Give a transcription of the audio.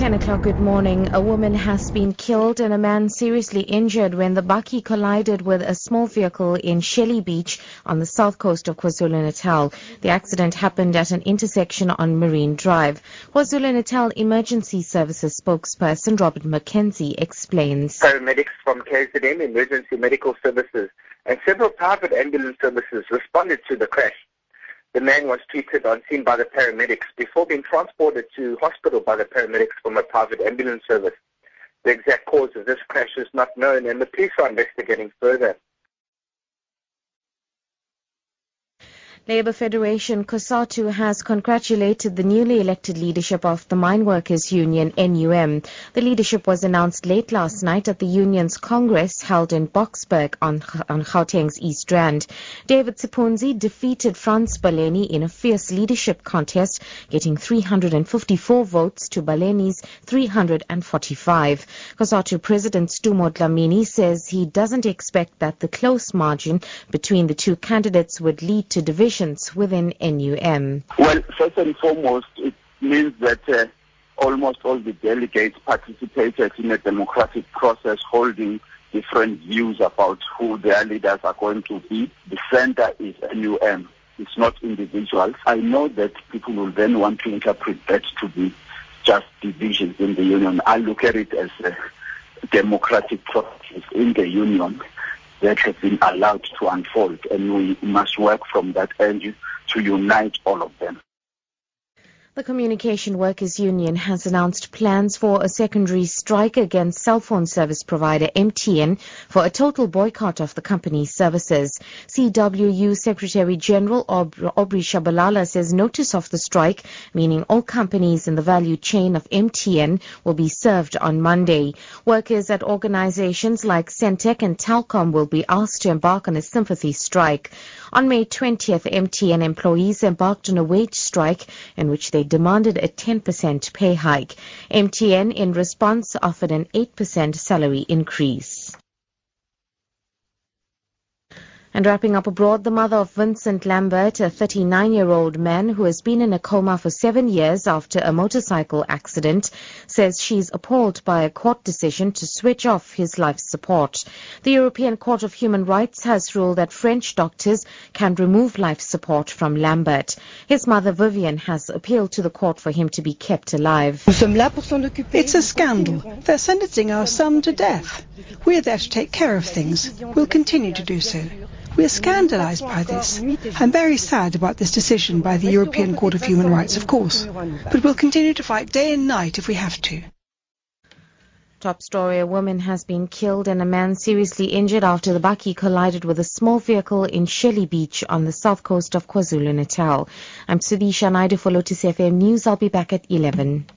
10 o'clock. Good morning. A woman has been killed and a man seriously injured when the bakkie collided with a small vehicle in Shelly Beach on the south coast of KwaZulu-Natal. The accident happened at an intersection on Marine Drive. KwaZulu-Natal Emergency Services spokesperson Robert McKenzie explains. Paramedics from KZN Emergency Medical Services and several private ambulance services responded to the crash. The man was treated on scene by the paramedics before being transported to hospital by the paramedics from a private ambulance service. The exact cause of this crash is not known and the police are investigating further. Labour Federation COSATU has congratulated the newly elected leadership of the Mine Workers Union NUM. The leadership was announced late last night at the union's congress held in Boksburg on, on Gauteng's East Rand. David Sipunzi defeated Frans Baleni in a fierce leadership contest, getting 354 votes to Baleni's 345. COSATU President Sdumo Dlamini says he doesn't expect that the close margin between the two candidates would lead to division within NUM? Well, first and foremost, it means that uh, almost all the delegates participated in a democratic process holding different views about who their leaders are going to be. The center is NUM. It's not individuals. I know that people will then want to interpret that to be just divisions in the union. I look at it as a democratic process in the union that has been allowed to unfold, and we must work from that end to unite all of them. The Communication Workers Union has announced plans for a secondary strike against cell phone service provider MTN for a total boycott of the company's services. CWU Secretary General Aubrey Shabalala says notice of the strike, meaning all companies in the value chain of MTN, will be served on Monday. Workers at organizations like Sentech and Telkom will be asked to embark on a sympathy strike. On May 20th, MTN employees embarked on a wage strike in which they demanded a 10% pay hike. MTN, in response, offered an 8% salary increase. And wrapping up abroad, the mother of Vincent Lambert, a 39-year-old man who has been in a coma for seven years after a motorcycle accident, says she's appalled by a court decision to switch off his life support. The European Court of Human Rights has ruled that French doctors can remove life support from Lambert. His mother, Vivian, has appealed to the court for him to be kept alive. It's a scandal. They're sentencing our son to death. We're there to take care of things. We'll continue to do so. We are scandalised by this. I'm very sad about this decision by the European Court of Human Rights, of course, but we'll continue to fight day and night if we have to. Top story, a woman has been killed and a man seriously injured after the bakkie collided with a small vehicle in Shelly Beach on the south coast of KwaZulu-Natal. I'm Sudisha Naidu for Lotus FM News. I'll be back at 11.